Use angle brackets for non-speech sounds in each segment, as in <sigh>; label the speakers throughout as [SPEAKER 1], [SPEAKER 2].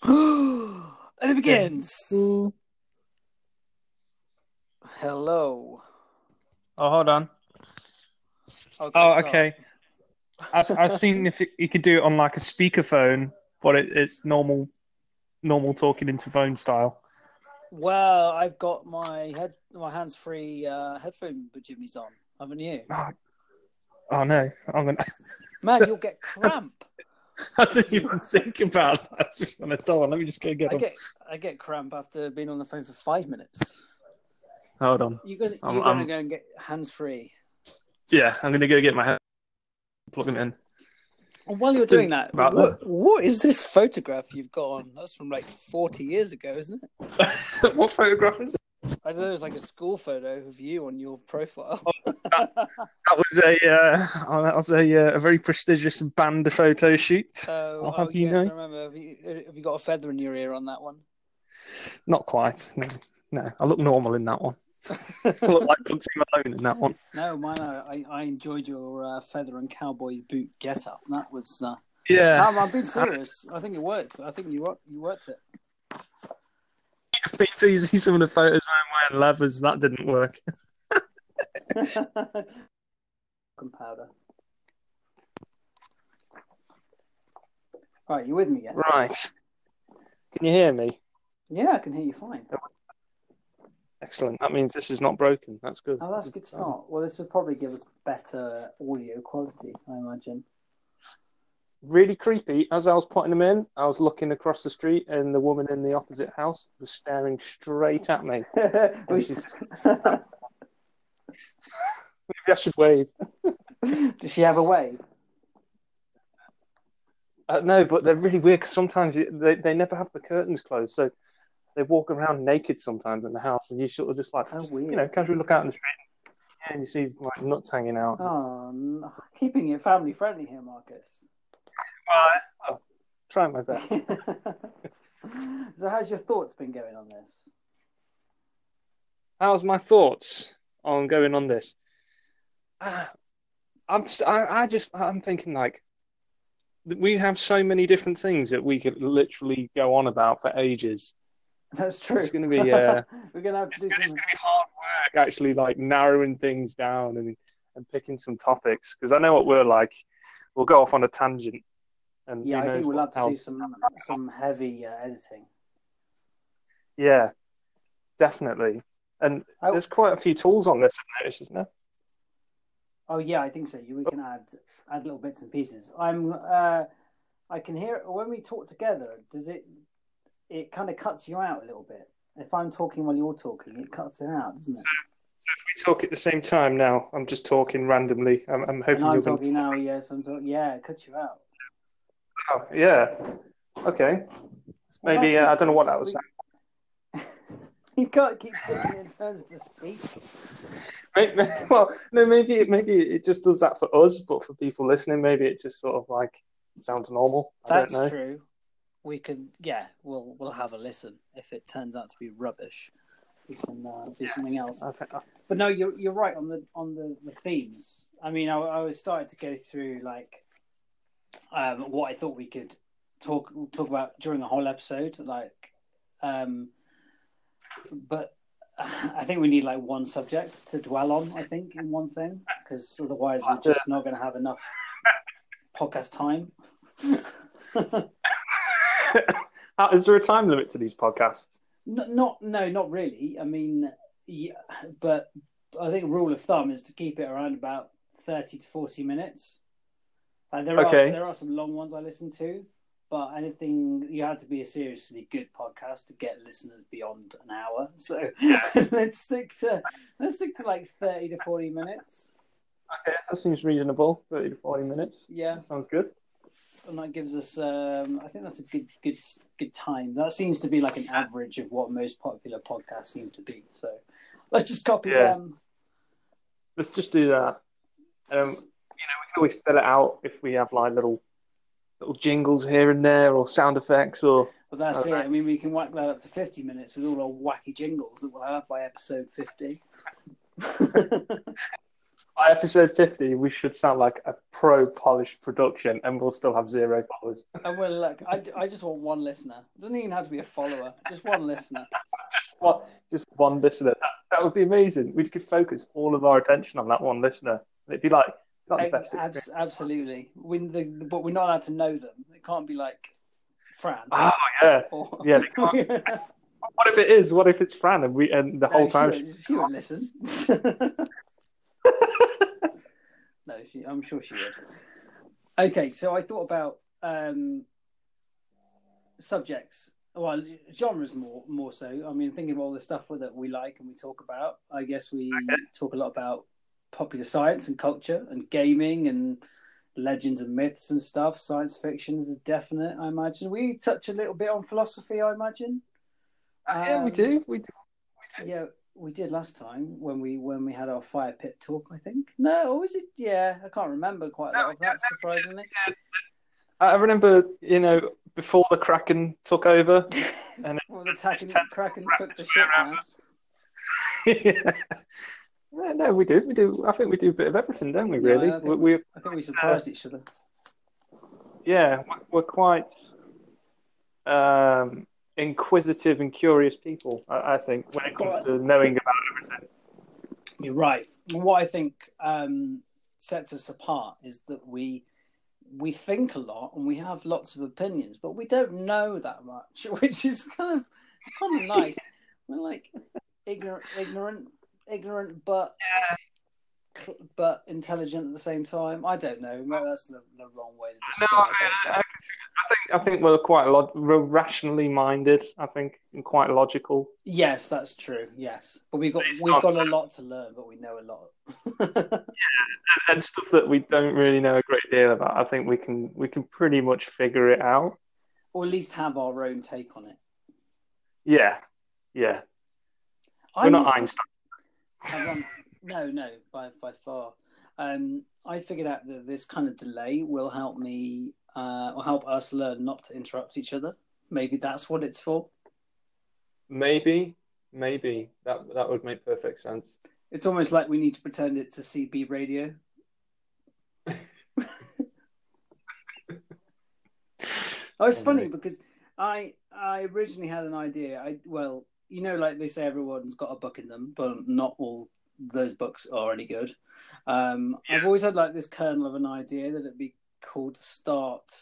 [SPEAKER 1] <gasps> and it begins. Hello.
[SPEAKER 2] Oh, hold on.
[SPEAKER 1] Okay,
[SPEAKER 2] Oh,
[SPEAKER 1] start.
[SPEAKER 2] okay. I've, I've seen if it, you could do it on like a speakerphone, but it, it's normal, normal talking into phone style.
[SPEAKER 1] Well, I've got my head, my hands-free uh, headphone jimmies on, haven't you?
[SPEAKER 2] Oh, oh no, I'm gonna.
[SPEAKER 1] Man, you'll get cramp. <laughs>
[SPEAKER 2] I didn't even think about that. Just when I thought, let me just go get
[SPEAKER 1] I
[SPEAKER 2] them.
[SPEAKER 1] get, I get cramp after being on the phone for five minutes.
[SPEAKER 2] Hold on.
[SPEAKER 1] You gonna,
[SPEAKER 2] I'm-
[SPEAKER 1] you're gonna
[SPEAKER 2] I'm-
[SPEAKER 1] go and get hands-free.
[SPEAKER 2] Yeah, I'm gonna go get my head, plug them in.
[SPEAKER 1] And while you're doing that, what, what is this photograph you've got on? That's from like 40 years ago, isn't it? <laughs>
[SPEAKER 2] what photograph is it?
[SPEAKER 1] I don't know. It's like a school photo of you on your profile. <laughs>
[SPEAKER 2] That was a uh, oh, that was a, uh, a very prestigious band photo shoot.
[SPEAKER 1] Oh,
[SPEAKER 2] I'll
[SPEAKER 1] oh
[SPEAKER 2] have you
[SPEAKER 1] yes,
[SPEAKER 2] know.
[SPEAKER 1] I remember. Have you, have you got a feather in your ear on that one?
[SPEAKER 2] Not quite. No, no, I look normal in that one. <laughs> I look like Bugsy Malone in that one.
[SPEAKER 1] no, mine. I, I enjoyed your uh, feather and cowboy boot get up. That was. Uh,
[SPEAKER 2] Yeah,
[SPEAKER 1] I'm, I'm being serious. I think it worked. I think you worked. You worked it. <laughs>
[SPEAKER 2] it's see Some of the photos where I'm wearing leathers. that didn't work. <laughs>
[SPEAKER 1] powder. Right, you with me yet?
[SPEAKER 2] Right. Can you hear me?
[SPEAKER 1] Yeah, I can hear you fine.
[SPEAKER 2] Excellent. That means this is not broken. That's good.
[SPEAKER 1] Oh, that's a good start. Well, this would probably give us better audio quality, I imagine.
[SPEAKER 2] Really creepy. As I was putting them in, I was looking across the street, and the woman in the opposite house was staring straight at me. <laughs> She's just- Maybe I should wave.
[SPEAKER 1] Does she have a wave?
[SPEAKER 2] Uh, no, but they're really weird because sometimes you, they they never have the curtains closed, so they walk around naked sometimes in the house, and you sort of just like
[SPEAKER 1] Oh,
[SPEAKER 2] you know casually look out in the street, yeah, and you see like nuts hanging out.
[SPEAKER 1] Oh, keeping it family friendly here, Marcus.
[SPEAKER 2] Well, trying my best. <laughs>
[SPEAKER 1] so, how's your thoughts been going on this?
[SPEAKER 2] How's my thoughts on going on this? Ah, I'm s- I, I just I'm thinking like we have so many different things that we could literally go on about for ages.
[SPEAKER 1] That's true.
[SPEAKER 2] It's gonna be, uh, <laughs>
[SPEAKER 1] We're gonna have to
[SPEAKER 2] It's
[SPEAKER 1] do
[SPEAKER 2] gonna, it's gonna be hard work actually like narrowing things down and and picking some topics because I know what we're like. We'll go off on a tangent. And
[SPEAKER 1] Yeah, I think we'll have to do some some heavy uh, editing.
[SPEAKER 2] Yeah, definitely. And
[SPEAKER 1] Oh.
[SPEAKER 2] there's quite a few tools on this, I've noticed, isn't there?
[SPEAKER 1] Oh yeah, I think so. You we can add add little bits and pieces. I'm uh, I can hear when we talk together. Does it? It kind of cuts you out a little bit. If I'm talking while you're talking, it cuts it out, doesn't it?
[SPEAKER 2] So if we talk at the same time now, I'm just talking randomly. I'm, I'm hoping
[SPEAKER 1] And I'm
[SPEAKER 2] you're
[SPEAKER 1] talking now. Yes, I'm talking. Yeah, it cuts you out.
[SPEAKER 2] Oh, yeah. Okay. Maybe uh, I don't know what that was. <laughs>
[SPEAKER 1] You can't keep taking in turns to speak.
[SPEAKER 2] Maybe, <laughs> well, no, maybe maybe it just does that for us, but for people listening, maybe it just sort of like sounds normal. I
[SPEAKER 1] That's
[SPEAKER 2] don't know.
[SPEAKER 1] true. We can, yeah, we'll we'll have a listen. If it turns out to be rubbish, we can uh, do something else.
[SPEAKER 2] I think,
[SPEAKER 1] But no, you're you're right on the on the, the themes. I mean, I, I was starting to go through like um, what I thought we could talk talk about during a whole episode, like, um, but <laughs> I think we need like one subject to dwell on. I think in one thing because otherwise we're just not going to have enough podcast time. <laughs>
[SPEAKER 2] Is there a time limit to these podcasts?
[SPEAKER 1] No, not no, not really. I mean, yeah, but I think rule of thumb is to keep it around about thirty to forty minutes. Like there
[SPEAKER 2] Okay.
[SPEAKER 1] are there are some long ones I listen to, but anything you had to be a seriously good podcast to get listeners beyond an hour. <laughs> So let's stick to let's stick to like thirty to forty minutes.
[SPEAKER 2] Okay, that seems reasonable. Thirty to forty minutes.
[SPEAKER 1] Yeah,
[SPEAKER 2] That sounds good.
[SPEAKER 1] and that gives us. Um, I think that's a good good good time. That seems to be like an average of what most popular podcasts seem to be. So let's just copy
[SPEAKER 2] Yeah.
[SPEAKER 1] them.
[SPEAKER 2] Let's just do that. Um, you know, we can always fill it out if we have like little little jingles here and there, or sound effects, or
[SPEAKER 1] But that's it. I mean, we can whack that up to 50 minutes with all our wacky jingles that we'll have by episode 50. <laughs>
[SPEAKER 2] by episode 50, we should sound like a pro polished production and we'll still have zero followers.
[SPEAKER 1] And we're like, I, I just want one listener. It doesn't even have to be a follower, just one listener. <laughs>
[SPEAKER 2] just one, just one listener. That, that would be amazing. We could focus all of our attention on that one listener. It'd be like, like the best
[SPEAKER 1] Abs-
[SPEAKER 2] experience.
[SPEAKER 1] absolutely. The, but we're not allowed to know them. It can't be like Fran.
[SPEAKER 2] Oh, yeah.
[SPEAKER 1] or...
[SPEAKER 2] Yeah, <laughs> What if it is? What if it's Fran and we and the whole
[SPEAKER 1] No,
[SPEAKER 2] time?
[SPEAKER 1] She, would- she would listen. <laughs> no, she, I'm sure she would. Okay, so I thought about um, subjects. Well, genres more more so. I mean, thinking of all the stuff that we like and we talk about. I guess we talk a lot about popular science and culture and gaming and legends and myths and stuff. Science fiction is a definite. I imagine we touch a little bit on philosophy. I imagine.
[SPEAKER 2] yeah, we
[SPEAKER 1] Um,
[SPEAKER 2] do. We do.
[SPEAKER 1] yeah, we did last time when we when we had our fire pit talk. I think no, or was it? Yeah, I can't remember quite a lot of that. Surprisingly,
[SPEAKER 2] I remember, you know, before the Kraken took over. <laughs> And
[SPEAKER 1] well, the Kraken, Kraken took the ship
[SPEAKER 2] yeah. <laughs> <laughs> Yeah, no, we do. We do. I think we do a bit of everything, don't we?
[SPEAKER 1] Yeah,
[SPEAKER 2] Really?
[SPEAKER 1] I think-
[SPEAKER 2] we, we,
[SPEAKER 1] I think we surprised each other.
[SPEAKER 2] yeah, we're quite um, inquisitive and curious people. I, I think when it comes to knowing about everything.
[SPEAKER 1] You're right. What I think um, sets us apart is that we we think a lot and we have lots of opinions, but we don't know that much, <laughs> which is kind of kind of nice. We're like ignorant, ignorant, ignorant, but but intelligent at the same time. I don't know. Maybe that's the, the wrong way to
[SPEAKER 2] No,
[SPEAKER 1] describe
[SPEAKER 2] I,
[SPEAKER 1] it.
[SPEAKER 2] I, I think I think we're quite log- we're rationally minded. I think and quite logical.
[SPEAKER 1] Yes, that's true. Yes, but we've got
[SPEAKER 2] It's
[SPEAKER 1] we've got a lot to learn, but we know a lot. <laughs>
[SPEAKER 2] yeah, and stuff that we don't really know a great deal about. I think we can we can pretty much figure it out.
[SPEAKER 1] or at least have our own take on it.
[SPEAKER 2] Yeah, yeah. We're
[SPEAKER 1] I'm-
[SPEAKER 2] not Einstein.
[SPEAKER 1] I want- no, no, by by far. Um, I figured out that this kind of delay will help me, uh, will help us learn not to interrupt each other. Maybe that's what it's for.
[SPEAKER 2] Maybe, maybe that that would make perfect sense.
[SPEAKER 1] It's almost like we need to pretend it's a CB radio. <laughs> Oh, it's funny because I I originally had an idea. I well, you know, like they say, everyone's got a book in them, but not all those books are any good. Um, I've always had like this kernel of an idea that it'd be cool to start.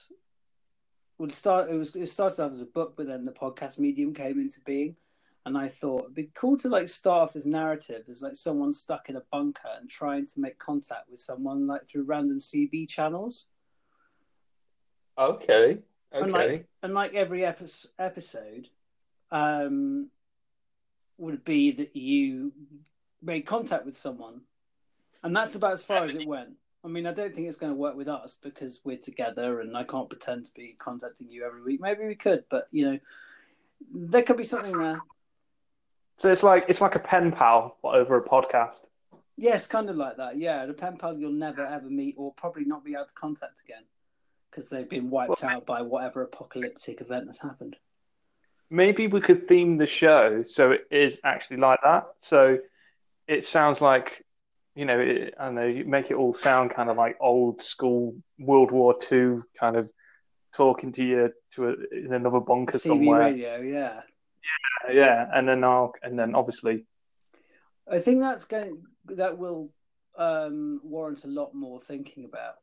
[SPEAKER 1] Would start. It was it started off as a book, but then the podcast medium came into being, and I thought it'd be cool to like start off this narrative as like someone stuck in a bunker and trying to make contact with someone like through random CB channels.
[SPEAKER 2] Okay,
[SPEAKER 1] And
[SPEAKER 2] okay.
[SPEAKER 1] like, and like every epi- episode, um, would be that you made contact with someone, and that's about as far as it went. I mean, I don't think it's going to work with us because we're together, and I can't pretend to be contacting you every week. Maybe we could, but you know, there could be something there.
[SPEAKER 2] So it's like it's like a pen pal over a podcast.
[SPEAKER 1] Yes, kind of like that. Yeah, the pen pal you'll never ever meet, or probably not be able to contact again because they've been wiped
[SPEAKER 2] Well,
[SPEAKER 1] out by whatever apocalyptic event has happened.
[SPEAKER 2] Maybe we could theme the show so it is actually like that. So it sounds like, you know, it, I don't know, you make it all sound kind of like old school World War II kind of talking to you to a, in another bunker
[SPEAKER 1] CB
[SPEAKER 2] somewhere.
[SPEAKER 1] radio, yeah.
[SPEAKER 2] yeah. Yeah, and then I'll and then obviously
[SPEAKER 1] I think that's going that will um, warrant a lot more thinking about.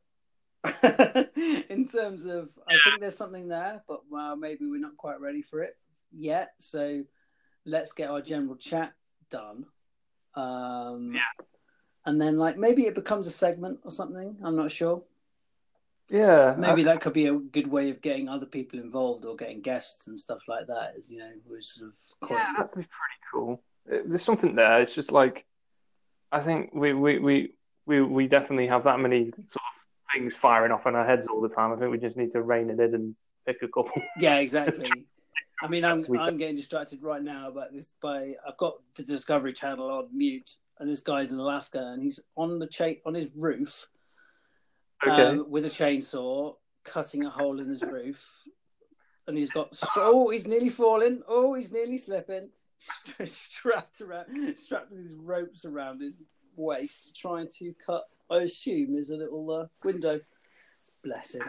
[SPEAKER 1] <laughs> in terms of, I think there's something there, but well, maybe we're not quite ready for it yet. So let's get our general chat done. Um,
[SPEAKER 2] Yeah.
[SPEAKER 1] And then, like, maybe it becomes a segment or something. I'm not sure.
[SPEAKER 2] yeah,
[SPEAKER 1] Maybe
[SPEAKER 2] I-
[SPEAKER 1] that could be a good way of getting other people involved or getting guests and stuff like that. Is you know, we're sort of quite,
[SPEAKER 2] yeah, that'd be pretty cool. Uh, There's something there. It's just like I think we we we we, we definitely have that many sort of things firing off in our heads all the time. I think we just need to rein it in and pick a couple.
[SPEAKER 1] Yeah, exactly. <laughs> I mean, I'm I'm getting distracted right now about this. By I've got the Discovery Channel on mute, and this guy's in Alaska, and he's on the cha- on his roof
[SPEAKER 2] Okay.
[SPEAKER 1] um, with a chainsaw, cutting a hole in his roof, and he's got oh, he's nearly falling. Oh, he's nearly slipping. <laughs> Strapped around, strapped with his ropes around his waist, trying to cut. I assume is a little uh, window. Bless him.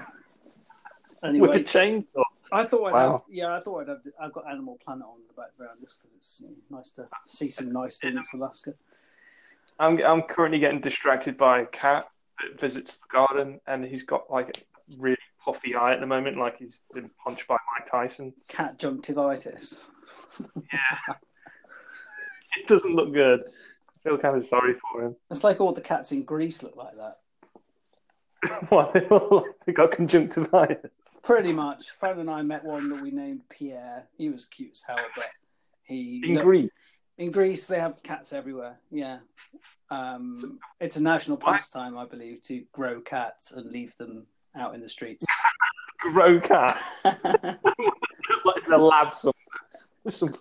[SPEAKER 1] Anyway,
[SPEAKER 2] With a chainsaw.
[SPEAKER 1] I thought I'd
[SPEAKER 2] Wow.
[SPEAKER 1] have, yeah, I thought I'd have, I've got Animal Planet on in the background just because it's you know, nice to see some nice things for Alaska.
[SPEAKER 2] I'm I'm currently getting distracted by a cat that visits the garden, and he's got like a really puffy eye at the moment, like he's been punched by Mike Tyson.
[SPEAKER 1] Cat junctivitis.
[SPEAKER 2] Yeah, it doesn't look good. I feel kind of sorry for him.
[SPEAKER 1] It's like all the cats in Greece look like that. <laughs>
[SPEAKER 2] Why they all they got conjunctivitis.
[SPEAKER 1] Pretty much. Fran and I met one that we named Pierre. He was cute as hell, but he
[SPEAKER 2] In Greece,
[SPEAKER 1] in Greece they have cats everywhere. Yeah, um,
[SPEAKER 2] So-
[SPEAKER 1] it's a national pastime, I believe, to grow cats and leave them out in the streets. <laughs>
[SPEAKER 2] grow cats <laughs> like in a lab somewhere. There's some, some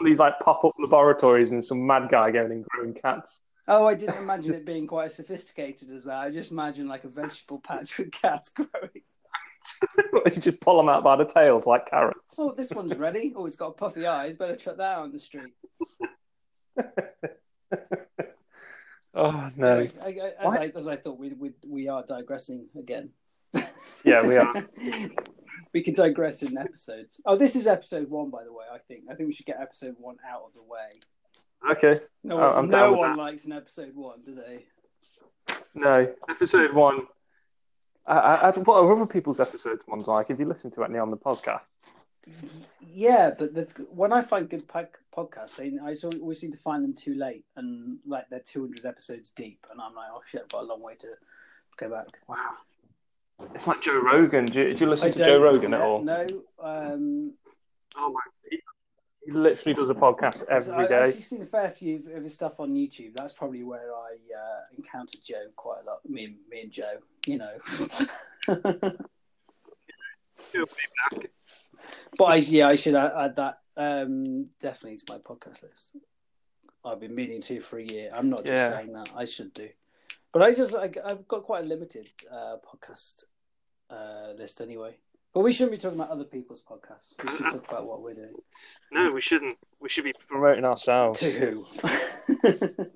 [SPEAKER 2] of these like pop up laboratories and some mad guy going and growing cats.
[SPEAKER 1] Oh, I didn't imagine <laughs> it being quite as sophisticated as that. I just imagine like a vegetable patch with cats <laughs> growing. <laughs>
[SPEAKER 2] you just pull them out by the tails like carrots.
[SPEAKER 1] Oh, this one's ready. Oh, it's got puffy eyes. Better chuck that out in the street.
[SPEAKER 2] Oh no!
[SPEAKER 1] I, I, as, I, as I thought, we, we we are digressing again.
[SPEAKER 2] Yeah, we are.
[SPEAKER 1] we can digress in episodes. Oh, this is episode one, by the way. I think. I think we should get episode one out of the way.
[SPEAKER 2] Okay.
[SPEAKER 1] No,
[SPEAKER 2] Oh,
[SPEAKER 1] one,
[SPEAKER 2] I'm
[SPEAKER 1] no one likes an episode one, do they?
[SPEAKER 2] No, episode one. I, I, I- what are other people's episodes ones like? If you listen to any on the podcast,
[SPEAKER 1] Yeah, but the, when I find good pod, podcasts, they, I always seem to find them too late, and like they're two hundred episodes deep, and I'm like, oh shit, I've got a long way to go back.
[SPEAKER 2] wow, it's like Joe Rogan. Do you, do you listen
[SPEAKER 1] I
[SPEAKER 2] to Joe Rogan at all?
[SPEAKER 1] No. Um,
[SPEAKER 2] Oh my! He, literally does a podcast every day.
[SPEAKER 1] I, I've seen a fair few of his stuff on YouTube. That's probably where I uh, encountered Joe quite a lot. Me, and- me and Joe, you know.
[SPEAKER 2] He'll be back.
[SPEAKER 1] but I, yeah, I should add, add that um, definitely to my podcast list. I've been meaning to for a year. I'm not just
[SPEAKER 2] Yeah.
[SPEAKER 1] saying that. I should do. But I just, I, I've got quite a limited uh, podcast uh, list anyway. But we shouldn't be talking about other people's podcasts. We should talk about what we're doing.
[SPEAKER 2] No, we shouldn't. We should be promoting ourselves.
[SPEAKER 1] To who? <laughs>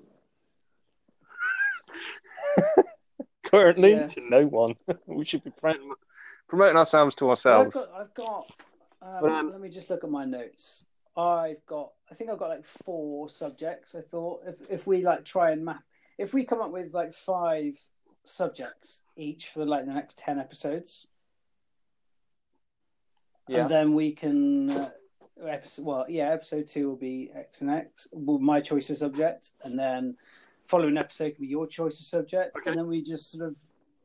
[SPEAKER 2] Currently,
[SPEAKER 1] Yeah.
[SPEAKER 2] to no one. <laughs> we should be prom- promoting ourselves to
[SPEAKER 1] I've
[SPEAKER 2] ourselves.
[SPEAKER 1] got, I've got. Um,
[SPEAKER 2] um,
[SPEAKER 1] let me just look at my notes. I've got. I think I've got like four subjects. I thought if if we like try and map, if we come up with like five subjects each for like the next ten episodes,
[SPEAKER 2] Yeah.
[SPEAKER 1] and then we can. Uh, episode well, yeah, episode two will be X and X. Well, my choice of subject, and then following episode can be your choice of subject,
[SPEAKER 2] Okay.
[SPEAKER 1] and then we just sort of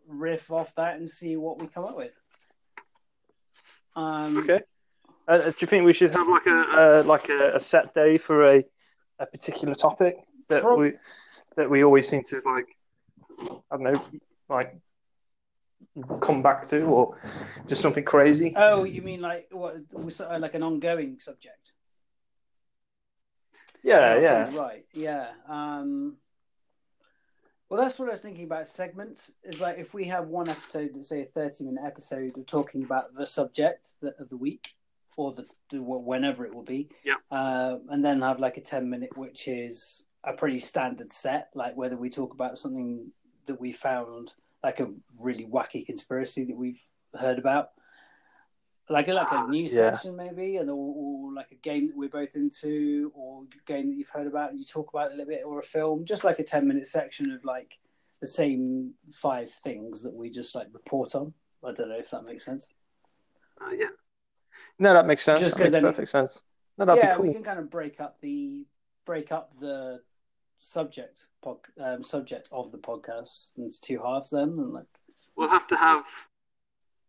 [SPEAKER 1] riff off that and see what we come up with. Um,
[SPEAKER 2] Okay. Uh, do you think we should have like a uh, like a, a set day for a, a particular topic that
[SPEAKER 1] Prob-
[SPEAKER 2] we that we always seem to like I don't know like come back to or just something crazy?
[SPEAKER 1] Oh, you mean like what? was, Like an ongoing subject?
[SPEAKER 2] yeah,
[SPEAKER 1] Oh,
[SPEAKER 2] yeah.
[SPEAKER 1] Right. Yeah. Um, well, that's what I was thinking about. Segments is like if we have one episode, let's say a thirty-minute episode of talking about the subject of the week, or the the- whenever it will be.
[SPEAKER 2] Yeah.
[SPEAKER 1] Uh, and then have like a ten-minute, which is a pretty standard set, like whether we talk about something that we found like a really wacky conspiracy that we've heard about. Like a, like a news
[SPEAKER 2] Yeah.
[SPEAKER 1] section maybe, and or, or like a game that we're both into, or a game that you've heard about and you talk about a little bit, or a film, just like a ten minute section of like the same five things that we just like report on. I don't know if that makes sense.
[SPEAKER 2] Uh, yeah. No, that makes sense.
[SPEAKER 1] Just
[SPEAKER 2] that makes
[SPEAKER 1] then-
[SPEAKER 2] perfect sense. No, that'd
[SPEAKER 1] yeah,
[SPEAKER 2] be
[SPEAKER 1] we can kind of break up the break up the subject pod, um, subject of the podcast into two halves then, and like
[SPEAKER 2] We'll have to have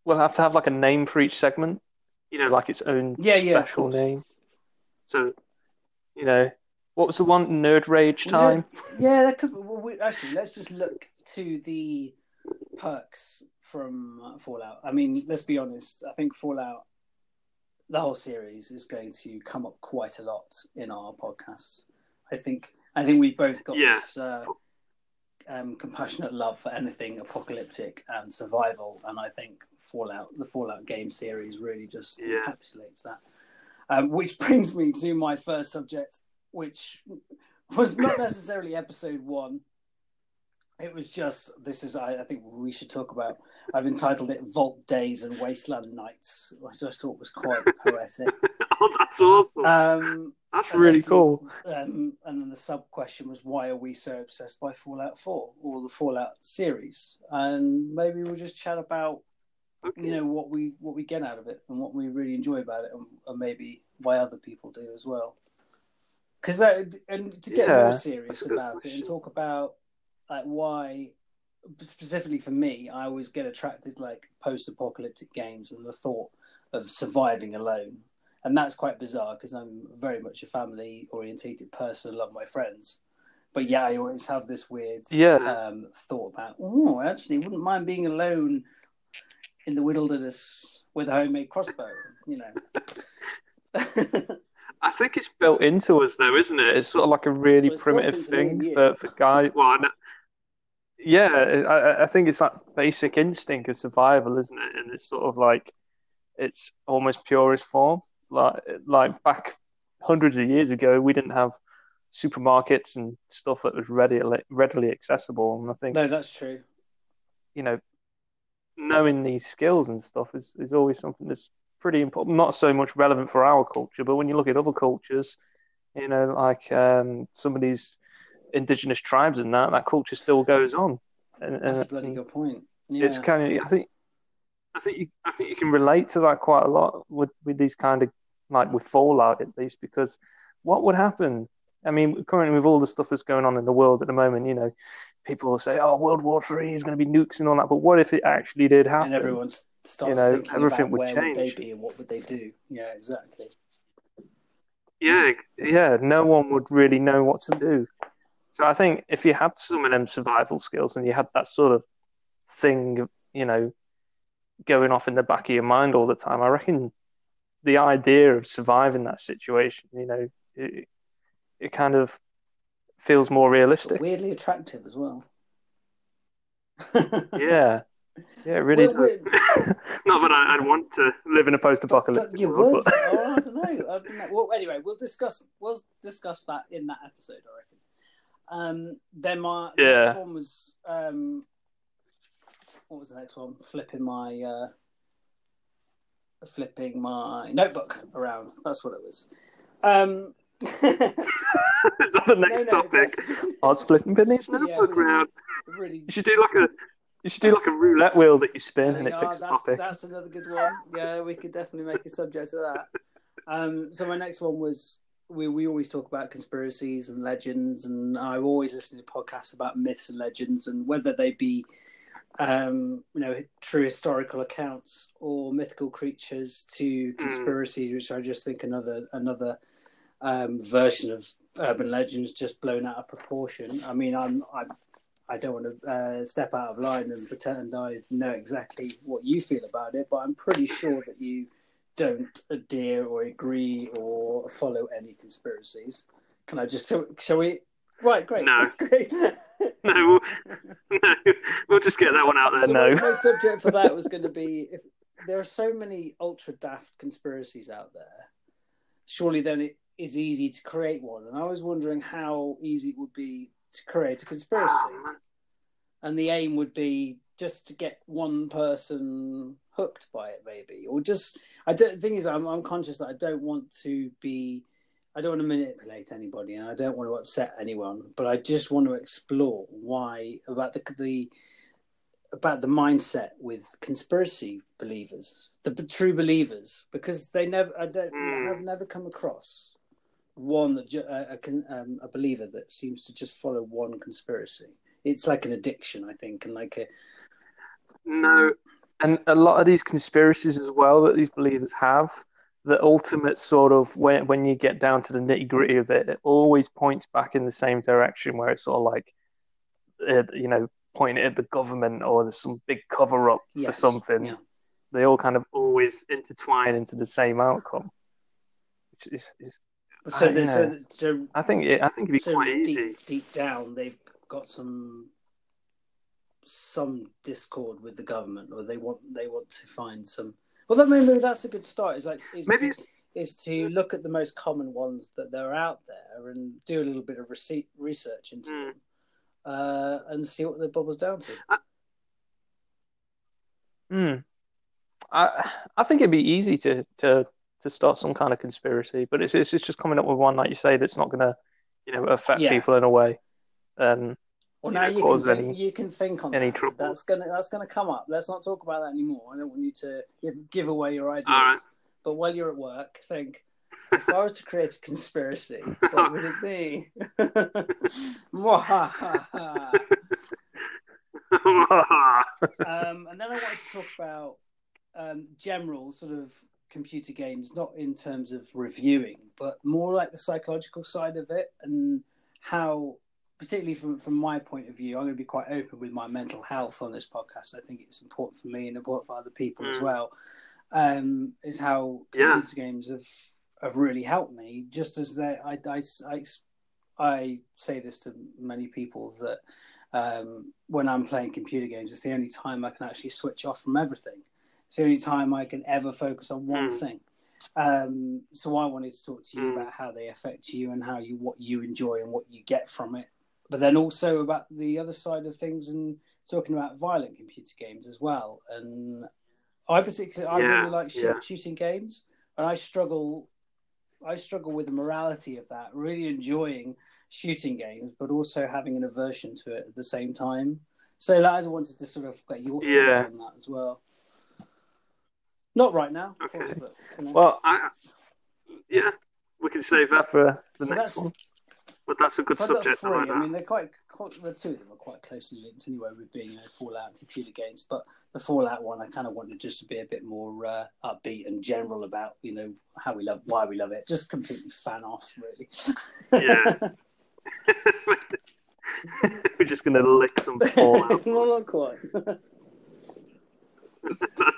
[SPEAKER 2] we'll have to have like a name for each segment. You know, like its own
[SPEAKER 1] Yeah, yeah,
[SPEAKER 2] special name. So, you know, what was the one? Nerd Rage time.
[SPEAKER 1] Yeah, that could. Well, we, actually, let's just look to the perks from uh, Fallout. I mean, let's be honest. I think Fallout, the whole series, is going to come up quite a lot in our podcasts. I think. I think we've both got
[SPEAKER 2] Yeah.
[SPEAKER 1] this uh, um, compassionate love for anything apocalyptic and survival, and I think Fallout, the Fallout game series, really just
[SPEAKER 2] Yeah.
[SPEAKER 1] encapsulates that. Um, which brings me to my first subject, which was not <laughs> necessarily episode one, It was just this is I, I think we should talk about. I've entitled it "Vault Days and Wasteland Nights," which I thought was quite <laughs> poetic.
[SPEAKER 2] oh, that's awesome.
[SPEAKER 1] Um,
[SPEAKER 2] that's really cool.
[SPEAKER 1] Um, and then the sub question was, why are we so obsessed by Fallout 4 or the Fallout series? And maybe we'll just chat about
[SPEAKER 2] Okay.
[SPEAKER 1] you know what we what we get out of it and what we really enjoy about it, and, and maybe why other people do as well. Because and to get
[SPEAKER 2] Yeah,
[SPEAKER 1] more serious about it and talk about like why specifically for me, I always get attracted to, like post-apocalyptic games and the thought of surviving alone, and that's quite bizarre because I'm very much a family-orientated person. I love my friends, but yeah, I always have this weird
[SPEAKER 2] Yeah.
[SPEAKER 1] um, thought about. Oh, I actually, wouldn't mind being alone in the wilderness with a homemade crossbow. You know. <laughs>
[SPEAKER 2] I think it's built into us, though, isn't it? It's sort of like a really
[SPEAKER 1] Well,
[SPEAKER 2] primitive
[SPEAKER 1] into me and
[SPEAKER 2] thing for, for guys. Well, yeah, I, I- think it's that basic instinct of survival, isn't it? And it's sort of like it's almost purest form. Like like back hundreds of years ago, we didn't have supermarkets and stuff that was readily readily accessible. And I think
[SPEAKER 1] no, that's true.
[SPEAKER 2] you know, knowing these skills and stuff is, is always something that's pretty important. Not so much relevant for our culture, but when you look at other cultures, you know, like um, some of these indigenous tribes and that, that culture still goes on. And, and,
[SPEAKER 1] That's a bloody good point. Yeah.
[SPEAKER 2] it's kind of, I think, I think you, I think you can relate to that quite a lot with, with these kind of like with Fallout at least, because what would happen? I mean, currently with all the stuff that's going on in the world at the moment, you know, people will say, "Oh, World War Three is going to be nukes and all that," but what if it actually did happen?
[SPEAKER 1] and everyone starts
[SPEAKER 2] You know,
[SPEAKER 1] thinking
[SPEAKER 2] everything
[SPEAKER 1] about
[SPEAKER 2] would
[SPEAKER 1] where would they be and what would they do. Yeah, exactly.
[SPEAKER 2] Yeah, yeah, no one would really know what to do. So I think if you had some of them survival skills and you had that sort of thing, you know, going off in the back of your mind all the time, I reckon the idea of surviving that situation, you know, it, it kind of feels more
[SPEAKER 1] But
[SPEAKER 2] realistic.
[SPEAKER 1] weirdly attractive as well. <laughs>
[SPEAKER 2] Yeah, yeah, it really
[SPEAKER 1] Well,
[SPEAKER 2] does. <laughs> Not that I, I'd want to live in a post-apocalyptic
[SPEAKER 1] but you
[SPEAKER 2] world,
[SPEAKER 1] would.
[SPEAKER 2] but
[SPEAKER 1] oh, I don't know. I don't know. Well, anyway, we'll discuss. We'll discuss that in that episode, I reckon. Um, then my
[SPEAKER 2] Yeah.
[SPEAKER 1] next one was um, what was the next one? Flipping my uh, flipping my notebook around. That's what it was. Um, <laughs>
[SPEAKER 2] is that the <laughs> next
[SPEAKER 1] no,
[SPEAKER 2] topic? I was flipping Benny's notebook
[SPEAKER 1] really.
[SPEAKER 2] round.
[SPEAKER 1] really
[SPEAKER 2] You should do like a you should do like a roulette wheel that you spin and it
[SPEAKER 1] Yeah,
[SPEAKER 2] picks a
[SPEAKER 1] that's,
[SPEAKER 2] topic.
[SPEAKER 1] That's another good one. Yeah, we could definitely make a subject of that. Um, so my next one was we we always talk about conspiracies and legends, and I always listen to podcasts about myths and legends, and whether they be um, you know true historical accounts or mythical creatures to conspiracies, which I just think another another um, version of urban legends just blown out of proportion. I mean, I'm I I don't want to uh, step out of line and pretend I know exactly what you feel about it, but I'm pretty sure that you don't adhere or agree or follow any conspiracies. Can I just so shall we? Right, great.
[SPEAKER 2] No.
[SPEAKER 1] That's great. <laughs>
[SPEAKER 2] No, we'll, <laughs> no, we'll just get that one out there.
[SPEAKER 1] so
[SPEAKER 2] no.
[SPEAKER 1] my, my subject for that was going to be if there are so many ultra daft conspiracies out there, surely then it is easy to create one. And I was wondering how easy it would be to create a conspiracy.
[SPEAKER 2] Oh,
[SPEAKER 1] and the aim would be just to get one person hooked by it, maybe, or just. I don't. The thing is, I'm, I'm conscious that I don't want to be. I don't want to manipulate anybody, and I don't want to upset anyone. But I just want to explore why about the the about the mindset with conspiracy believers, the true believers, because they never. I don't.
[SPEAKER 2] Hmm.
[SPEAKER 1] I've never come across one that a, a, um, a believer that seems to just follow one conspiracy it's like an addiction, I think, and like a
[SPEAKER 2] No, and a lot of these conspiracies as well that these believers have, the ultimate sort of when when you get down to the nitty gritty of it, it always points back in the same direction where it's sort of like, uh, you know, pointing at the government or there's some big cover up for something.
[SPEAKER 1] yeah.
[SPEAKER 2] They all kind of always intertwine into the same outcome, which is, is
[SPEAKER 1] so.
[SPEAKER 2] I
[SPEAKER 1] so, so,
[SPEAKER 2] I think it, I think it'd be
[SPEAKER 1] so
[SPEAKER 2] quite easy.
[SPEAKER 1] deep, deep down, they've got some some discord with the government, or they want they want to find some. Well, that maybe that's a good start. Is like is
[SPEAKER 2] Maybe
[SPEAKER 1] to,
[SPEAKER 2] it's-
[SPEAKER 1] is to look at the most common ones that there are out there and do a little bit of rece- research into
[SPEAKER 2] Mm.
[SPEAKER 1] them, uh, and see what the bubble's down to.
[SPEAKER 2] Hmm. I I think it'd be easy to to to start some kind of conspiracy, but it's it's just coming up with one like you say that's not going to you know affect
[SPEAKER 1] Yeah.
[SPEAKER 2] people in a way. Um,
[SPEAKER 1] Well, now you can think,
[SPEAKER 2] any-
[SPEAKER 1] you can think on
[SPEAKER 2] any
[SPEAKER 1] that.
[SPEAKER 2] trouble.
[SPEAKER 1] That's gonna that's gonna come up. Let's not talk about that anymore. I don't want you to give give away your ideas.
[SPEAKER 2] Right.
[SPEAKER 1] But while you're at work, think if I was to create a conspiracy, what would it be? <laughs> Um, and then I wanted to talk about um, general sort of computer games, not in terms of reviewing, but more like the psychological side of it and how, particularly from, from my point of view, I'm going to be quite open with my mental health on this podcast. I think it's important for me and important for other people as
[SPEAKER 2] Mm.
[SPEAKER 1] well. Um, is how
[SPEAKER 2] Yeah.
[SPEAKER 1] computer games have have really helped me. Just as they, I, I, I, I say this to many people that um, when I'm playing computer games, it's the only time I can actually switch off from everything. It's the only time I can ever focus on one
[SPEAKER 2] Mm.
[SPEAKER 1] thing. Um, so I wanted to talk to you
[SPEAKER 2] Mm.
[SPEAKER 1] about how they affect you and how you what you enjoy and what you get from it. But then also about the other side of things and talking about violent computer games as well. And I particularly I
[SPEAKER 2] Yeah,
[SPEAKER 1] really like
[SPEAKER 2] yeah.
[SPEAKER 1] shooting games, and I struggle. I struggle with the morality of that. Really enjoying shooting games, but also having an aversion to it at the same time. So like, I wanted to sort of get your thoughts
[SPEAKER 2] Yeah.
[SPEAKER 1] on that as well. Not right now, of
[SPEAKER 2] Okay.
[SPEAKER 1] course, but you know.
[SPEAKER 2] well, I, yeah, we can save that for the
[SPEAKER 1] So
[SPEAKER 2] next one. But that's a good
[SPEAKER 1] so I've got
[SPEAKER 2] subject. I
[SPEAKER 1] three.
[SPEAKER 2] like
[SPEAKER 1] I mean, they're quite, quite. The two of them are quite closely linked anyway, with being you know, Fallout and computer games. But the Fallout one, I kind of wanted just to be a bit more uh, upbeat and general about you know how we love, why we love it. Just completely fan off, really.
[SPEAKER 2] Yeah. <laughs> We're just going to lick some fallout. <laughs>
[SPEAKER 1] no, not quite.
[SPEAKER 2] that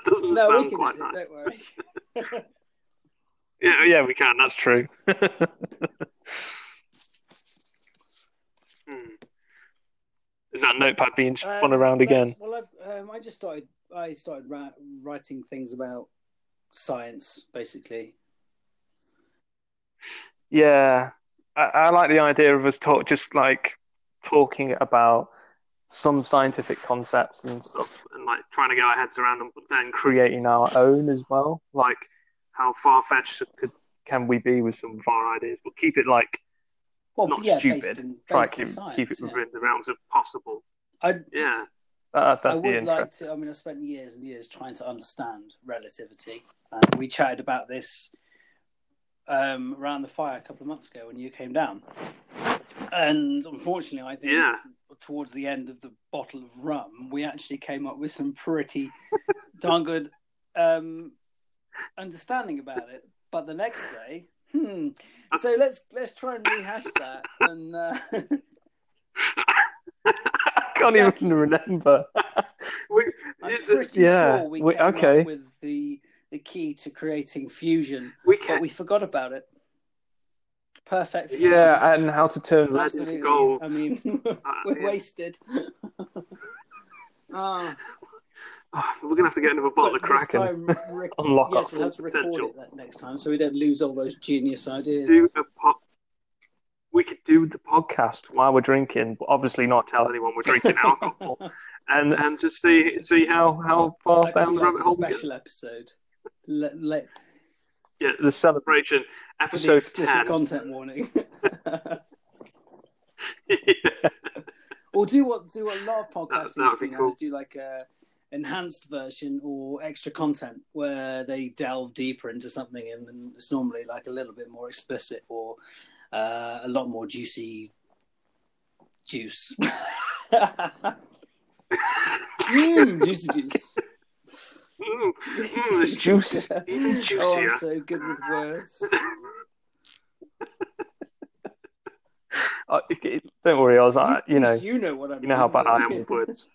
[SPEAKER 2] doesn't
[SPEAKER 1] no, we
[SPEAKER 2] sound quite nice.
[SPEAKER 1] Don't worry. <laughs>
[SPEAKER 2] Yeah, yeah, we can. That's true. Hmm. Is that notepad being spun
[SPEAKER 1] Um,
[SPEAKER 2] around again?
[SPEAKER 1] Well, I've, um, I just started. I started ra- writing things about science, basically.
[SPEAKER 2] Yeah, I, I like the idea of us talk just like talking about some scientific concepts and stuff, and like trying to get our heads around them, but then creating our own as well. Like how far fetched could can we be with some of our ideas, but keep it like
[SPEAKER 1] Well,
[SPEAKER 2] not
[SPEAKER 1] yeah,
[SPEAKER 2] stupid.
[SPEAKER 1] based in,
[SPEAKER 2] Try
[SPEAKER 1] based
[SPEAKER 2] to keep,
[SPEAKER 1] science.
[SPEAKER 2] keep it
[SPEAKER 1] yeah.
[SPEAKER 2] within the realms of possible.
[SPEAKER 1] I,
[SPEAKER 2] Yeah, that,
[SPEAKER 1] I
[SPEAKER 2] that'd
[SPEAKER 1] like to. I mean, I spent years and years trying to understand relativity. And we chatted about this um, around the fire a couple of months ago when you came down. And unfortunately, I think
[SPEAKER 2] Yeah.
[SPEAKER 1] towards the end of the bottle of rum, we actually came up with some pretty <laughs> darn good um, understanding about it. But the next day, hmm. So let's let's try and rehash that. And uh, <laughs>
[SPEAKER 2] I can't
[SPEAKER 1] Exactly.
[SPEAKER 2] even remember. we, <laughs>
[SPEAKER 1] I'm pretty
[SPEAKER 2] yeah,
[SPEAKER 1] sure we
[SPEAKER 2] we-
[SPEAKER 1] came
[SPEAKER 2] okay.
[SPEAKER 1] up with the the key to creating fusion,
[SPEAKER 2] we
[SPEAKER 1] but we forgot about it. Perfect. Fusion.
[SPEAKER 2] Yeah, and how to turn lead into gold.
[SPEAKER 1] I mean, <laughs> we're
[SPEAKER 2] yeah.
[SPEAKER 1] wasted. Ah,
[SPEAKER 2] Ah, we're gonna have to get another bottle
[SPEAKER 1] but
[SPEAKER 2] of
[SPEAKER 1] this
[SPEAKER 2] Kraken.
[SPEAKER 1] time, rec- <laughs>
[SPEAKER 2] Unlock our
[SPEAKER 1] yes, we'll
[SPEAKER 2] full
[SPEAKER 1] have to record
[SPEAKER 2] potential.
[SPEAKER 1] it that next time, so we don't lose all those genius ideas.
[SPEAKER 2] Do a po- we could do the podcast while we're drinking, but obviously not tell anyone we're drinking <laughs> alcohol, and and just see see how how far
[SPEAKER 1] That could
[SPEAKER 2] down the
[SPEAKER 1] like
[SPEAKER 2] rabbit hole we get.
[SPEAKER 1] special episode. Let, let,
[SPEAKER 2] Yeah, the celebration
[SPEAKER 1] with the
[SPEAKER 2] episode
[SPEAKER 1] explicit
[SPEAKER 2] ten.
[SPEAKER 1] content warning. <laughs>
[SPEAKER 2] yeah.
[SPEAKER 1] Or do what do what a lot of
[SPEAKER 2] That-
[SPEAKER 1] podcasting
[SPEAKER 2] that would
[SPEAKER 1] do
[SPEAKER 2] be
[SPEAKER 1] now
[SPEAKER 2] cool.
[SPEAKER 1] is do like a enhanced version or extra content where they delve deeper into something and, and it's normally like a little bit more explicit or uh, a lot more juicy juice. mm, <laughs> juicy juice.
[SPEAKER 2] Mm, mm, it's juice, even
[SPEAKER 1] Oh. I'm so good with words.
[SPEAKER 2] Uh, it- it- don't worry, I was, uh, you know,
[SPEAKER 1] you know what I mean.
[SPEAKER 2] you know how bad I am with words.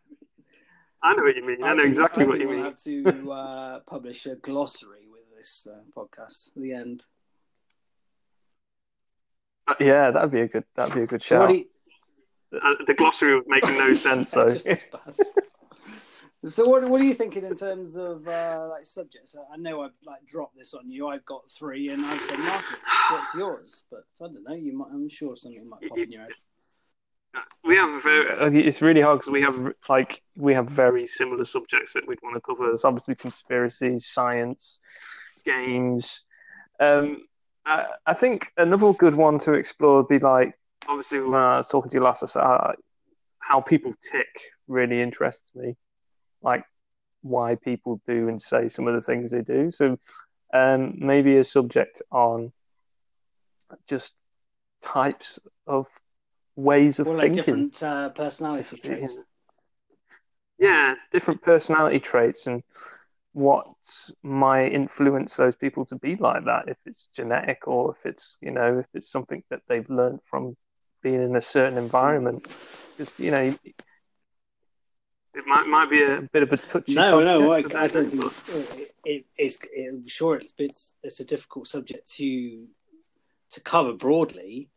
[SPEAKER 2] I know what you mean. I know exactly what you
[SPEAKER 1] we'll have to <laughs> uh, publish a glossary with this uh, podcast the end.
[SPEAKER 2] Uh, yeah, that'd be a good. That'd be a good
[SPEAKER 1] So
[SPEAKER 2] shout.
[SPEAKER 1] what do you,
[SPEAKER 2] Uh, the glossary would make no <laughs> sense. So <laughs>
[SPEAKER 1] so what what are you thinking in terms of uh, like subjects? I know I've like dropped this on you. I've got three, and I said, Marcus, what's yours? But I don't know. You might. I'm sure something might pop in your head.
[SPEAKER 2] We have very, it's really hard because we have like we have very similar subjects that we'd want to cover. There's obviously conspiracies, science, games. Um, I, I think another good one to explore would be like obviously when I was talking to you last, I said uh, how people tick really interests me, like why people do and say some of the things they do. So um, maybe a subject on just types of ways of
[SPEAKER 1] Or like
[SPEAKER 2] thinking.
[SPEAKER 1] different uh, personality traits.
[SPEAKER 2] Yeah, different personality traits and what might influence those people to be like that. If it's genetic or if it's you know if it's something that they've learned from being in a certain environment. Because you know it might might be a bit of a touchy.
[SPEAKER 1] No, no, I, I don't
[SPEAKER 2] but-
[SPEAKER 1] think it, it, it's. It, sure it's, it's it's a difficult subject to to cover broadly.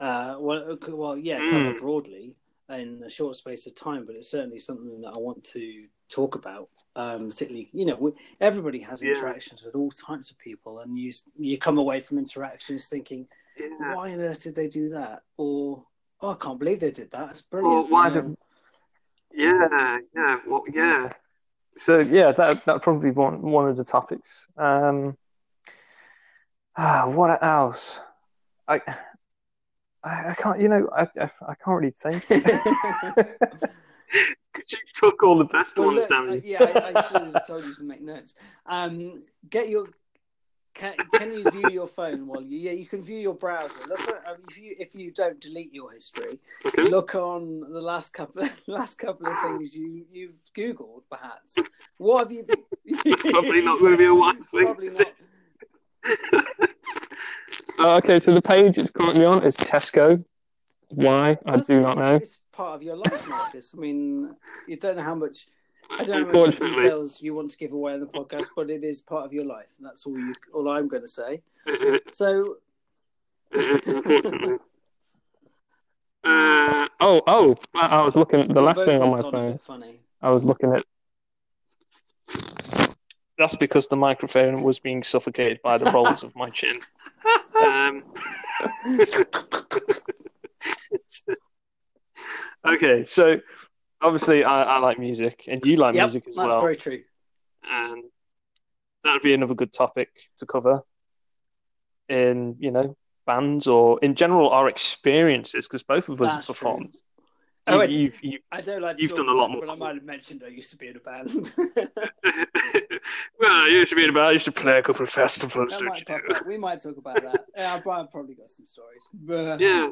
[SPEAKER 1] Uh, well, well, yeah, cover
[SPEAKER 2] Mm.
[SPEAKER 1] broadly in a short space of time, but it's certainly something that I want to talk about. Um, particularly, you know, we, everybody has
[SPEAKER 2] Yeah.
[SPEAKER 1] interactions with all types of people, and you you come away from interactions thinking,
[SPEAKER 2] Yeah.
[SPEAKER 1] why on earth did they do that? Or oh, I can't believe they did that. That's
[SPEAKER 2] Or
[SPEAKER 1] brilliant.
[SPEAKER 2] why
[SPEAKER 1] you
[SPEAKER 2] did- Yeah, yeah, well, yeah. So yeah, that that probably one one of the topics. Um, ah, <sighs> what else? I, I, I can't. You know, I, I, I can't really think. <laughs> <laughs> you took all the best
[SPEAKER 1] Well,
[SPEAKER 2] ones,
[SPEAKER 1] look,
[SPEAKER 2] damn
[SPEAKER 1] uh,
[SPEAKER 2] you.
[SPEAKER 1] yeah, I, I should have told you to make notes. Um, get your. Can, can you view your phone while you? Yeah, you can view your browser. Look at um, if you if you don't delete your history,
[SPEAKER 2] Okay.
[SPEAKER 1] look on the last couple <laughs> last couple of things you you've googled. Perhaps what have you?
[SPEAKER 2] Probably not going to be a wise thing to
[SPEAKER 1] not.
[SPEAKER 2] Uh, okay, so the page it's currently on is Tesco. Why? I
[SPEAKER 1] That's-
[SPEAKER 2] do not know.
[SPEAKER 1] It's part of your life, Marcus. I mean, you don't know how much. I don't know how much
[SPEAKER 2] Unfortunately.
[SPEAKER 1] details you want to give away on the podcast, but it is part of your life, and that's all you. All I'm going to say. <laughs> So <laughs>
[SPEAKER 2] Uh, oh, oh! I I was looking at the last thing on
[SPEAKER 1] vocals
[SPEAKER 2] my
[SPEAKER 1] a
[SPEAKER 2] phone.
[SPEAKER 1] bit funny.
[SPEAKER 2] I was looking at. That's because the microphone was being suffocated by the rolls of my chin. Um, <laughs> okay, so obviously I, I like music, and you like
[SPEAKER 1] yep,
[SPEAKER 2] music as
[SPEAKER 1] that's
[SPEAKER 2] well, That's
[SPEAKER 1] very true.
[SPEAKER 2] and that'd be another good topic to cover. In you know bands or in general our experiences, because both of us
[SPEAKER 1] That's
[SPEAKER 2] have
[SPEAKER 1] true. Oh,
[SPEAKER 2] You-
[SPEAKER 1] I-
[SPEAKER 2] you've, you've,
[SPEAKER 1] I don't like to
[SPEAKER 2] You've done a lot more.
[SPEAKER 1] but I might have mentioned I used to be in a band. <laughs> <laughs>
[SPEAKER 2] well, you used to be in a band, you used to play a couple of festivals,
[SPEAKER 1] that
[SPEAKER 2] don't
[SPEAKER 1] might
[SPEAKER 2] you?
[SPEAKER 1] pop up. We might talk about that. <laughs> Yeah, I've I've probably got some stories.
[SPEAKER 2] Yeah.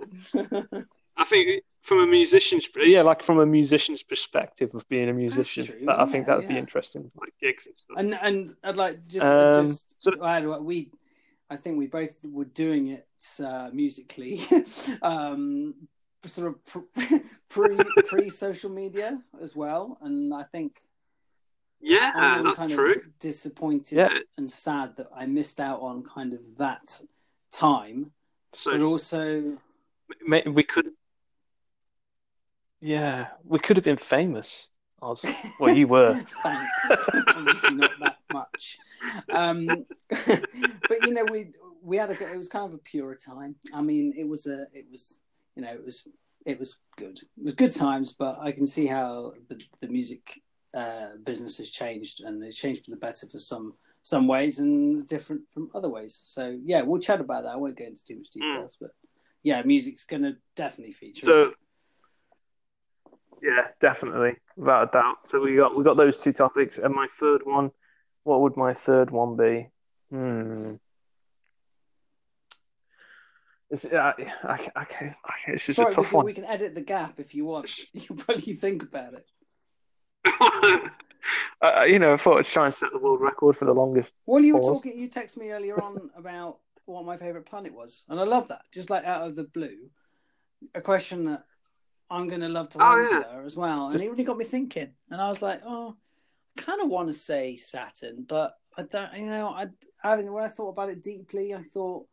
[SPEAKER 2] I think from a musician's, yeah, like from a musician's perspective of being a musician,
[SPEAKER 1] true,
[SPEAKER 2] that, I think
[SPEAKER 1] yeah,
[SPEAKER 2] that would be
[SPEAKER 1] yeah.
[SPEAKER 2] interesting, like gigs and stuff.
[SPEAKER 1] and and I'd like just
[SPEAKER 2] Um,
[SPEAKER 1] just
[SPEAKER 2] so-
[SPEAKER 1] to add what we I think we both were doing it uh, musically um sort of pre <laughs> pre social media as well and I think
[SPEAKER 2] yeah,
[SPEAKER 1] I'm
[SPEAKER 2] that's
[SPEAKER 1] kind
[SPEAKER 2] true.
[SPEAKER 1] of disappointed
[SPEAKER 2] Yeah.
[SPEAKER 1] and sad that I missed out on kind of that time but
[SPEAKER 2] So
[SPEAKER 1] also
[SPEAKER 2] we could, yeah, we could have been famous. Oz. Well, you were. <laughs>
[SPEAKER 1] Thanks. Obviously not that much. Um, <laughs> but you know, we we had a it was kind of a pure time. I mean, it was a it was you know it was it was good. It was good times, but I can see how the the music uh, business has changed and it's changed for the better for some some ways and different from other ways. So yeah, we'll chat about that. I won't go into too much details, but yeah, music's going to definitely feature.
[SPEAKER 2] So- Yeah, definitely, without a doubt. So we got we got those two topics, and my third one. What would my third one be? Hmm. It's, I, I, I, can't, I can't, it's just
[SPEAKER 1] Sorry,
[SPEAKER 2] a
[SPEAKER 1] we can,
[SPEAKER 2] one.
[SPEAKER 1] we can edit the gap if you want. <laughs> You probably think about it. <laughs>
[SPEAKER 2] uh, you know, I thought I'd try and set the world record for the longest.
[SPEAKER 1] Well, you were talking. You texted me earlier on <laughs> about what my favorite planet was, and I love that. Just like out of the blue, a question that I'm going to love to
[SPEAKER 2] Oh,
[SPEAKER 1] answer
[SPEAKER 2] yeah.
[SPEAKER 1] as well, and it really got me thinking. And I was like, oh, I kind of want to say Saturn, but I don't. You know, I, I haven't. When I thought about it deeply, I thought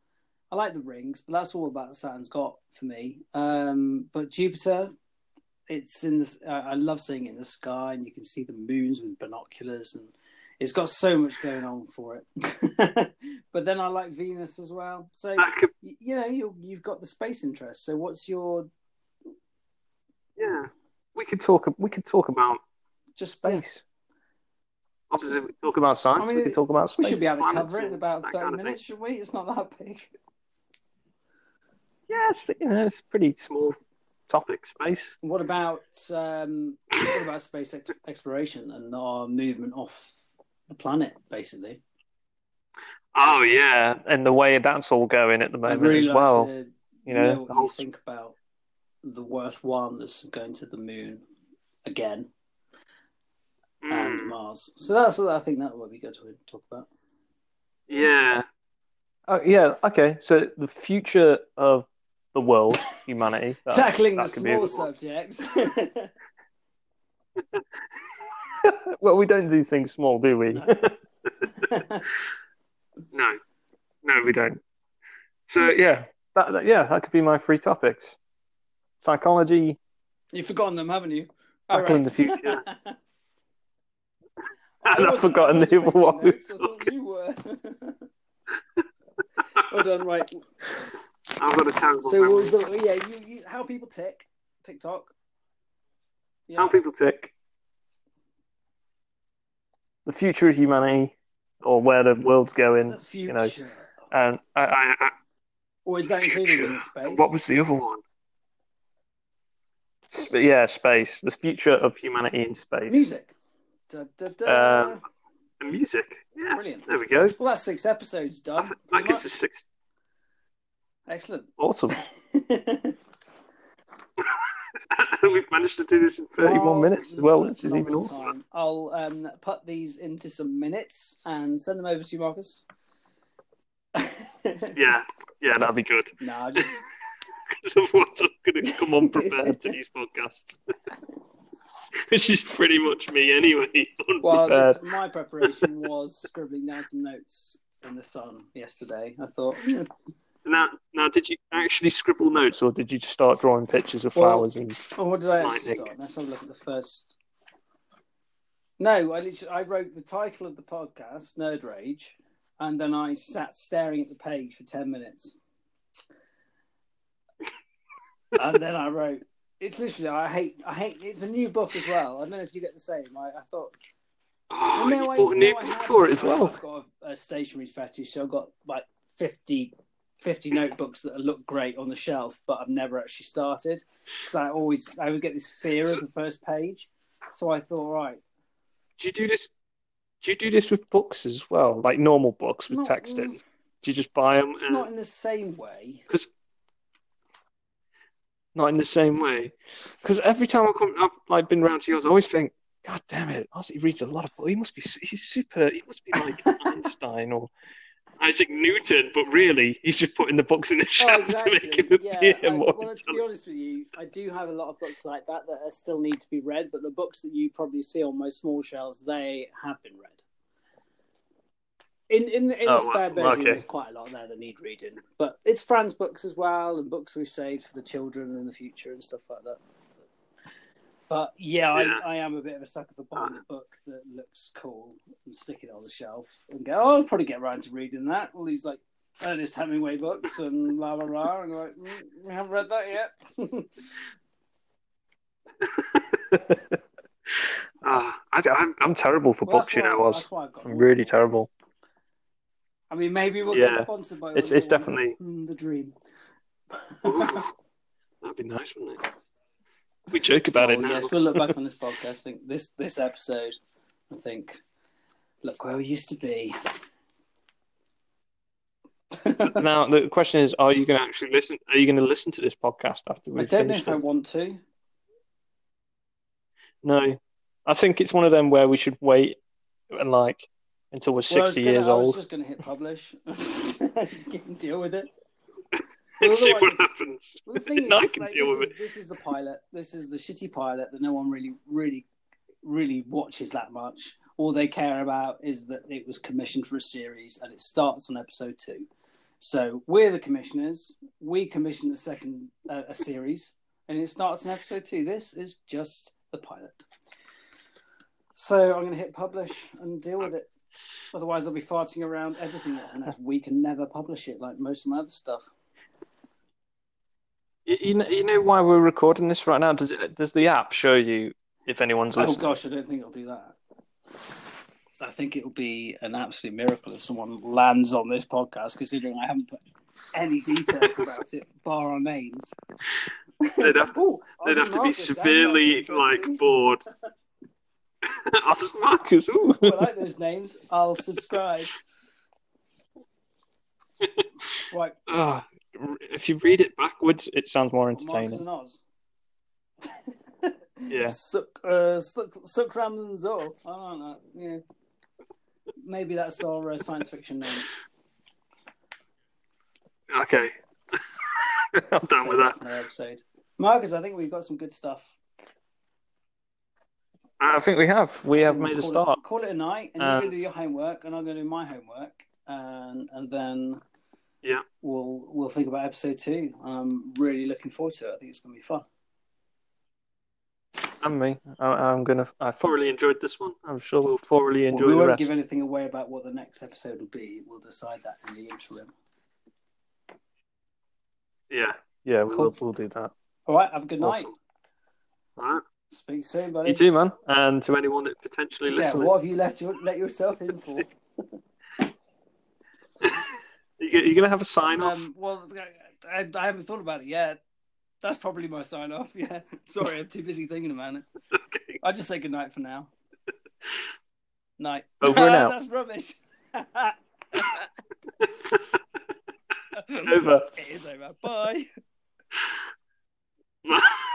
[SPEAKER 1] I like the rings, but that's all about Saturn's got for me. Um, but Jupiter. It's in this. Uh, I love seeing it in the sky, and you can see the moons with binoculars, and it's got so much going on for it. <laughs> but then I like Venus as well. So
[SPEAKER 2] could,
[SPEAKER 1] you know you you've got the space interest. So what's your
[SPEAKER 2] yeah, we could talk. We could talk about
[SPEAKER 1] Just
[SPEAKER 2] space. Obviously, we talk about science.
[SPEAKER 1] I mean,
[SPEAKER 2] we could talk about space.
[SPEAKER 1] We should be able to cover it in about
[SPEAKER 2] that
[SPEAKER 1] 30
[SPEAKER 2] kind of
[SPEAKER 1] minutes, shouldn't we? It's not that big.
[SPEAKER 2] Yeah, it's, you know, it's a pretty small topic, space.
[SPEAKER 1] What about um, what about space ex- exploration and our movement off the planet, basically?
[SPEAKER 2] Oh yeah, and the way that's all going at the moment
[SPEAKER 1] really
[SPEAKER 2] as
[SPEAKER 1] like
[SPEAKER 2] well.
[SPEAKER 1] to
[SPEAKER 2] You
[SPEAKER 1] know,
[SPEAKER 2] know,
[SPEAKER 1] what you
[SPEAKER 2] whole
[SPEAKER 1] think about the worst one that's going to the moon again and
[SPEAKER 2] Mm,
[SPEAKER 1] Mars. So that's I think that would be good to talk about.
[SPEAKER 2] yeah. Oh yeah. Okay. So the future of the world, humanity. that- <laughs>
[SPEAKER 1] Tackling
[SPEAKER 2] that
[SPEAKER 1] the
[SPEAKER 2] could be a
[SPEAKER 1] small subjects. <laughs> <laughs>
[SPEAKER 2] well, we don't do things small, do we?
[SPEAKER 1] No.
[SPEAKER 2] no, no, we don't. So yeah, that, that yeah, that could be my three topics: psychology.
[SPEAKER 1] You've forgotten them, haven't you?
[SPEAKER 2] Tackling the future.
[SPEAKER 1] I
[SPEAKER 2] And I've forgotten
[SPEAKER 1] I wasn't
[SPEAKER 2] the other one
[SPEAKER 1] notes, I thought you were. well done, right.
[SPEAKER 2] I've got a terrible
[SPEAKER 1] So,
[SPEAKER 2] memory.
[SPEAKER 1] was the, yeah, you, you, how people tick TikTok. Yeah.
[SPEAKER 2] How people tick. The future of humanity, or where the world's going,
[SPEAKER 1] the future.
[SPEAKER 2] you know, and I, I, I
[SPEAKER 1] or is that included in space?
[SPEAKER 2] What was the other one? Sp- yeah, space. The future of humanity in space.
[SPEAKER 1] music? Da, da, da.
[SPEAKER 2] Um, music. Yeah.
[SPEAKER 1] Brilliant.
[SPEAKER 2] There we go.
[SPEAKER 1] Well, that's six episodes done.
[SPEAKER 2] That, that
[SPEAKER 1] pretty
[SPEAKER 2] gives us six.
[SPEAKER 1] Excellent.
[SPEAKER 2] Awesome. <laughs> <laughs> We've managed to do this in 31 minutes as well, which is even awesome.
[SPEAKER 1] I'll um, put these into some minutes and send them over to you, Marcus. <laughs>
[SPEAKER 2] Yeah, yeah, that'd be good.
[SPEAKER 1] No, I just
[SPEAKER 2] Because otherwise, I'm going to come unprepared to these podcasts. Which is pretty much me anyway,
[SPEAKER 1] well, this, my preparation was scribbling down some notes in the sun yesterday. I thought,
[SPEAKER 2] Now, now, did you actually scribble notes, or did you just start drawing pictures of
[SPEAKER 1] Well,
[SPEAKER 2] flowers and?
[SPEAKER 1] oh, what did I actually start? Let's have a look at the first. No, I literally I wrote the title of the podcast, Nerd Rage, and then I sat staring at the page for ten minutes, and then I wrote. It's literally I hate I hate. It's a new book as well. I don't know if you get the same. I, I thought
[SPEAKER 2] Oh,
[SPEAKER 1] Well, no,
[SPEAKER 2] you
[SPEAKER 1] I-
[SPEAKER 2] bought a new
[SPEAKER 1] I
[SPEAKER 2] book for it as well.
[SPEAKER 1] I've got a, a stationery fetish, so I've got like 50, 50 notebooks that look great on the shelf, but I've never actually started because I always I would get this fear of the first page. So I thought, right,
[SPEAKER 2] Do you do this? Do you do this with books as well, like normal books with
[SPEAKER 1] Not-
[SPEAKER 2] text in? Do you just buy them? And...
[SPEAKER 1] not in the same way.
[SPEAKER 2] Because not in the same way. Because every time I come, I've like been round to yours, I always think, God damn it, Ozzy reads a lot of books. He must be, he's super. He must be like <laughs> Einstein or Isaac Newton, but really, he's just putting the books in the
[SPEAKER 1] Oh,
[SPEAKER 2] shelf <laughs> to make him
[SPEAKER 1] Yeah,
[SPEAKER 2] appear
[SPEAKER 1] I,
[SPEAKER 2] more
[SPEAKER 1] well, to be honest with you, I do have a lot of books like that that still need to be read, but the books that you probably see on my small shelves, they have been read. In in, in
[SPEAKER 2] Oh,
[SPEAKER 1] the spare
[SPEAKER 2] well,
[SPEAKER 1] bedroom,
[SPEAKER 2] okay.
[SPEAKER 1] there's quite a lot there that need reading, but it's Fran's books as well, and books we've saved for the children in the future and stuff like that. But yeah,
[SPEAKER 2] Yeah.
[SPEAKER 1] I, I am a bit of a sucker for buying a book that looks cool and stick it on the shelf and go, oh, I'll probably get around to reading that. All these like Ernest Hemingway books and la la la, and like, mm, we haven't read that yet. <laughs>
[SPEAKER 2] Ah, I, I'm, I'm terrible for
[SPEAKER 1] Well,
[SPEAKER 2] books, you know, Oz.
[SPEAKER 1] that's why I've got
[SPEAKER 2] I'm really terrible.
[SPEAKER 1] I mean, maybe we'll
[SPEAKER 2] Yeah.
[SPEAKER 1] get sponsored by.
[SPEAKER 2] It's- it's definitely-
[SPEAKER 1] Mm, the dream.
[SPEAKER 2] Ooh, <laughs> that'd be nice, wouldn't it? We joke about it
[SPEAKER 1] Oh,
[SPEAKER 2] now.
[SPEAKER 1] yes, we'll look back on this <laughs> podcast. I think this this episode. I think, look where we used to be. <laughs>
[SPEAKER 2] Now the question is: Are you going to actually listen? Are you going to listen to this podcast after we
[SPEAKER 1] I don't know
[SPEAKER 2] finish
[SPEAKER 1] if I want to.
[SPEAKER 2] No, I think it's one of them where we should wait and like until we're
[SPEAKER 1] Well, I was
[SPEAKER 2] sixty
[SPEAKER 1] gonna-
[SPEAKER 2] years
[SPEAKER 1] I was
[SPEAKER 2] old
[SPEAKER 1] just going to hit publish. <laughs> Deal with it.
[SPEAKER 2] And see what happens.
[SPEAKER 1] Well, the thing <laughs> is,
[SPEAKER 2] I can
[SPEAKER 1] like,
[SPEAKER 2] deal
[SPEAKER 1] this,
[SPEAKER 2] with
[SPEAKER 1] is, this is the pilot. This is the shitty pilot that no one really, really, really watches that much. All they care about is that it was commissioned for a series and it starts on episode two. So we're the commissioners. We commissioned a second uh, a series, and it starts on episode two. This is just the pilot. So I'm going to hit publish and deal with it. Otherwise, I'll be farting around editing it for the next week and never publish it like most of my other stuff.
[SPEAKER 2] You, know, you know why we're recording this right now? Does does the app show you if anyone's listening?
[SPEAKER 1] Oh gosh, I don't think it'll do that. I think it'll be an absolute miracle if someone lands on this podcast, considering I haven't put any details about it, <laughs> bar our names.
[SPEAKER 2] They'd have to,
[SPEAKER 1] Ooh,
[SPEAKER 2] they'd have to be
[SPEAKER 1] Marcus, that sounds
[SPEAKER 2] severely like bored. <laughs> Us Marcus, ooh.
[SPEAKER 1] I like those names. I'll subscribe. <laughs> right,
[SPEAKER 2] Ah, if you read it backwards, it sounds more
[SPEAKER 1] Marcus
[SPEAKER 2] entertaining.
[SPEAKER 1] and <laughs> Oz.
[SPEAKER 2] Yeah.
[SPEAKER 1] Suck, uh, Rams and Zor. I don't know. Yeah. Maybe that's our uh, science fiction names.
[SPEAKER 2] Okay. <laughs> I'm done with that.
[SPEAKER 1] Episode. Marcus, I think we've got some good stuff.
[SPEAKER 2] I think we have. We have made a start.
[SPEAKER 1] It, call it a night, and you're going to do your homework, and I'm going to do my homework, and and then
[SPEAKER 2] Yeah.
[SPEAKER 1] we'll we'll think about episode two. I'm really looking forward to it. I think it's going to be fun.
[SPEAKER 2] And me. I, I'm gonna. I thoroughly enjoyed this one. I'm sure we'll thoroughly enjoy it.
[SPEAKER 1] we
[SPEAKER 2] the
[SPEAKER 1] won't
[SPEAKER 2] rest.
[SPEAKER 1] give anything away about what the next episode will be. We'll decide that in the interim.
[SPEAKER 2] Yeah. Yeah. We'll we'll do that.
[SPEAKER 1] All right, have a good night.
[SPEAKER 2] Awesome. All right.
[SPEAKER 1] Speak soon, buddy.
[SPEAKER 2] You too, man. And to anyone that potentially
[SPEAKER 1] Yeah,
[SPEAKER 2] listening,
[SPEAKER 1] what have you left your, let yourself in for? <laughs>
[SPEAKER 2] you get- you're gonna have a sign off.
[SPEAKER 1] Um, well, I, I haven't thought about it yet. That's probably my sign off. <laughs> Yeah. Sorry, I'm too busy thinking about it. <laughs>
[SPEAKER 2] okay.
[SPEAKER 1] I'll just say good night for now. <laughs> Night.
[SPEAKER 2] Over and out.
[SPEAKER 1] That's rubbish.
[SPEAKER 2] Over.
[SPEAKER 1] It is over. Bye.